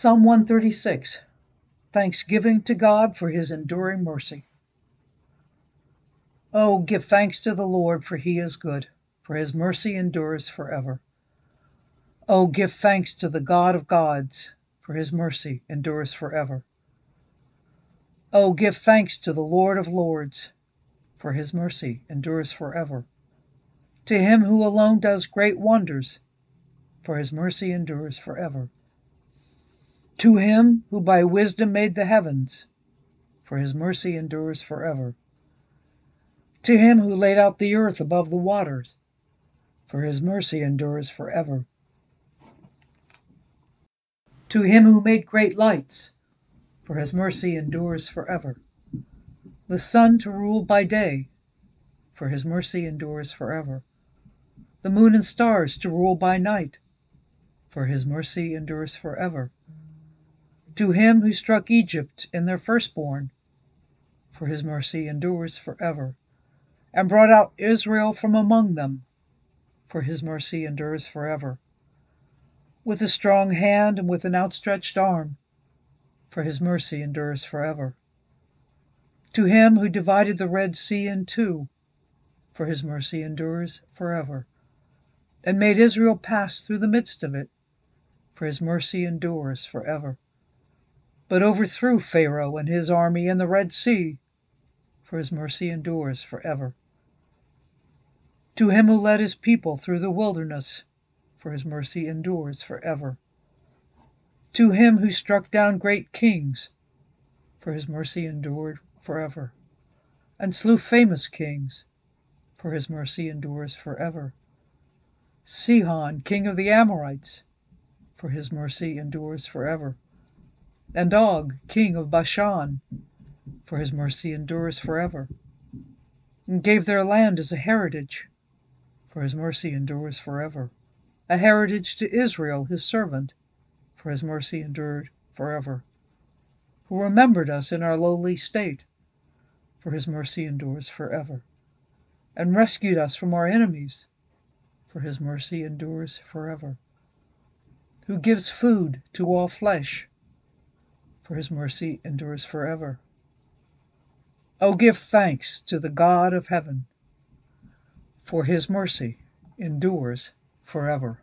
Psalm 136 Thanksgiving to God for his enduring mercy. Oh, give thanks to the Lord, for he is good, for his mercy endures forever. Oh, give thanks to the God of gods, for his mercy endures forever. Oh, give thanks to the Lord of lords, for his mercy endures forever. To him who alone does great wonders, for his mercy endures forever. To him who by wisdom made the heavens, for his mercy endures forever. To him who laid out the earth above the waters, for his mercy endures forever. To him who made great lights, for his mercy endures forever. The sun to rule by day, for his mercy endures forever. The moon and stars to rule by night, for his mercy endures forever to him who struck Egypt in their firstborn, for his mercy endures forever, and brought out Israel from among them, for his mercy endures forever. With a strong hand and with an outstretched arm, for his mercy endures forever. To him who divided the Red Sea in two, for his mercy endures forever, and made Israel pass through the midst of it, for his mercy endures forever but overthrew Pharaoh and his army in the Red Sea, for his mercy endures forever. To him who led his people through the wilderness, for his mercy endures forever. To him who struck down great kings, for his mercy endured forever, and slew famous kings, for his mercy endures forever. Sihon, king of the Amorites, for his mercy endures forever and Og, king of Bashan, for his mercy endures forever, and gave their land as a heritage, for his mercy endures forever, a heritage to Israel his servant, for his mercy endured forever, who remembered us in our lowly state, for his mercy endures forever, and rescued us from our enemies, for his mercy endures forever, who gives food to all flesh, for his mercy endures forever. Oh, give thanks to the God of heaven, for his mercy endures forever.